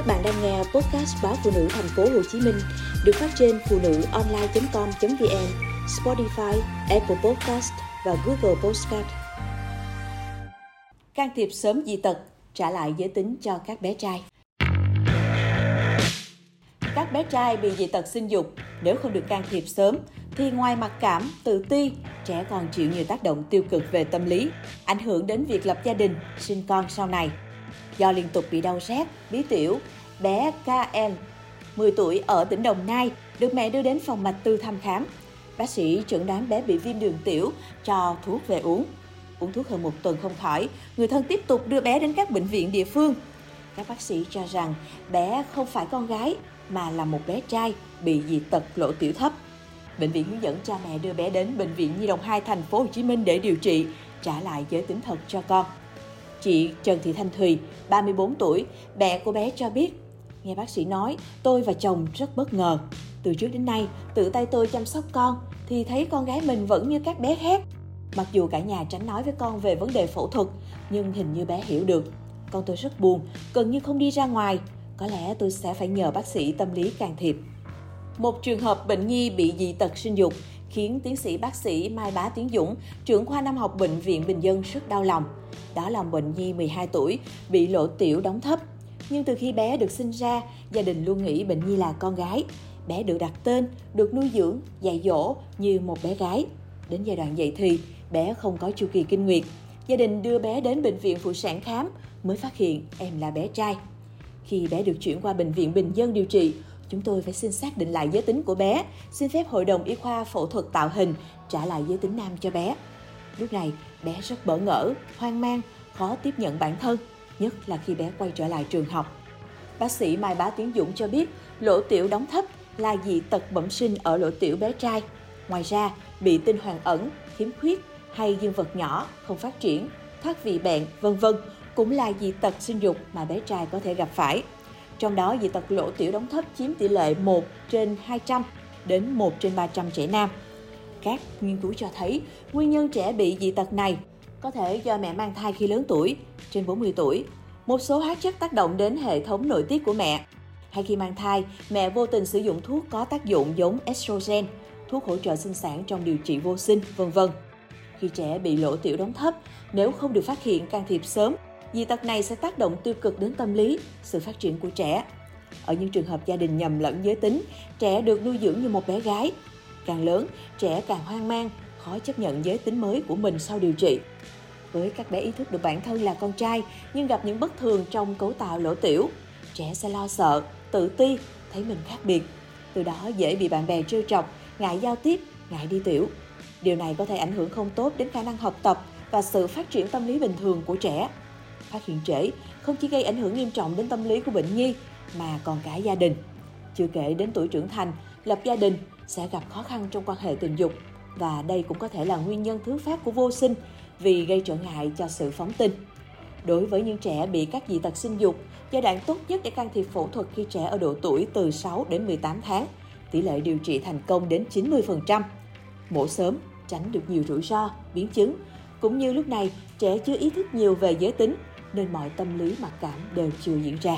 Các bạn đang nghe podcast báo phụ nữ thành phố Hồ Chí Minh được phát trên phụ nữ online.com.vn, Spotify, Apple Podcast và Google Podcast. Can thiệp sớm dị tật, trả lại giới tính cho các bé trai. Các bé trai bị dị tật sinh dục nếu không được can thiệp sớm thì ngoài mặc cảm, tự ti, trẻ còn chịu nhiều tác động tiêu cực về tâm lý, ảnh hưởng đến việc lập gia đình, sinh con sau này. Do liên tục bị đau rát, bí tiểu, bé KN, 10 tuổi ở tỉnh Đồng Nai, được mẹ đưa đến phòng mạch tư thăm khám. Bác sĩ chẩn đoán bé bị viêm đường tiểu, cho thuốc về uống. Uống thuốc hơn một tuần không khỏi, người thân tiếp tục đưa bé đến các bệnh viện địa phương. Các bác sĩ cho rằng bé không phải con gái mà là một bé trai bị dị tật lỗ tiểu thấp. Bệnh viện hướng dẫn cha mẹ đưa bé đến bệnh viện Nhi đồng 2 thành phố Hồ Chí Minh để điều trị, trả lại giới tính thật cho con. Chị Trần Thị Thanh Thùy, 34 tuổi, mẹ của bé cho biết, nghe bác sĩ nói, tôi và chồng rất bất ngờ. Từ trước đến nay, tự tay tôi chăm sóc con thì thấy con gái mình vẫn như các bé khác. Mặc dù cả nhà tránh nói với con về vấn đề phẫu thuật, nhưng hình như bé hiểu được. Con tôi rất buồn, gần như không đi ra ngoài. Có lẽ tôi sẽ phải nhờ bác sĩ tâm lý can thiệp. Một trường hợp bệnh nhi bị dị tật sinh dục khiến tiến sĩ bác sĩ Mai Bá Tiến Dũng, trưởng khoa năm học Bệnh viện Bình Dân rất đau lòng. Đó là bệnh nhi 12 tuổi, bị lỗ tiểu đóng thấp. Nhưng từ khi bé được sinh ra, gia đình luôn nghĩ bệnh nhi là con gái. Bé được đặt tên, được nuôi dưỡng, dạy dỗ như một bé gái. Đến giai đoạn dậy thì, bé không có chu kỳ kinh nguyệt. Gia đình đưa bé đến bệnh viện phụ sản khám mới phát hiện em là bé trai. Khi bé được chuyển qua bệnh viện Bình Dân điều trị, chúng tôi phải xin xác định lại giới tính của bé, xin phép hội đồng y khoa phẫu thuật tạo hình trả lại giới tính nam cho bé. Lúc này, bé rất bỡ ngỡ, hoang mang, khó tiếp nhận bản thân, nhất là khi bé quay trở lại trường học. Bác sĩ Mai Bá Tiến Dũng cho biết, lỗ tiểu đóng thấp là dị tật bẩm sinh ở lỗ tiểu bé trai. Ngoài ra, bị tinh hoàng ẩn, khiếm khuyết hay dương vật nhỏ không phát triển, thoát vị bẹn, vân vân cũng là dị tật sinh dục mà bé trai có thể gặp phải. Trong đó, dị tật lỗ tiểu đóng thấp chiếm tỷ lệ 1 trên 200 đến 1 trên 300 trẻ nam. Các nghiên cứu cho thấy nguyên nhân trẻ bị dị tật này có thể do mẹ mang thai khi lớn tuổi, trên 40 tuổi, một số hóa chất tác động đến hệ thống nội tiết của mẹ, hay khi mang thai, mẹ vô tình sử dụng thuốc có tác dụng giống estrogen, thuốc hỗ trợ sinh sản trong điều trị vô sinh, vân vân. Khi trẻ bị lỗ tiểu đóng thấp, nếu không được phát hiện can thiệp sớm dị tật này sẽ tác động tiêu cực đến tâm lý, sự phát triển của trẻ. Ở những trường hợp gia đình nhầm lẫn giới tính, trẻ được nuôi dưỡng như một bé gái. Càng lớn, trẻ càng hoang mang, khó chấp nhận giới tính mới của mình sau điều trị. Với các bé ý thức được bản thân là con trai nhưng gặp những bất thường trong cấu tạo lỗ tiểu, trẻ sẽ lo sợ, tự ti, thấy mình khác biệt. Từ đó dễ bị bạn bè trêu chọc, ngại giao tiếp, ngại đi tiểu. Điều này có thể ảnh hưởng không tốt đến khả năng học tập và sự phát triển tâm lý bình thường của trẻ phát hiện trễ không chỉ gây ảnh hưởng nghiêm trọng đến tâm lý của bệnh nhi mà còn cả gia đình. Chưa kể đến tuổi trưởng thành, lập gia đình sẽ gặp khó khăn trong quan hệ tình dục và đây cũng có thể là nguyên nhân thứ phát của vô sinh vì gây trở ngại cho sự phóng tinh. Đối với những trẻ bị các dị tật sinh dục, giai đoạn tốt nhất để can thiệp phẫu thuật khi trẻ ở độ tuổi từ 6 đến 18 tháng, tỷ lệ điều trị thành công đến 90%. Mổ sớm tránh được nhiều rủi ro, biến chứng, cũng như lúc này trẻ chưa ý thức nhiều về giới tính nên mọi tâm lý mặc cảm đều chưa diễn ra.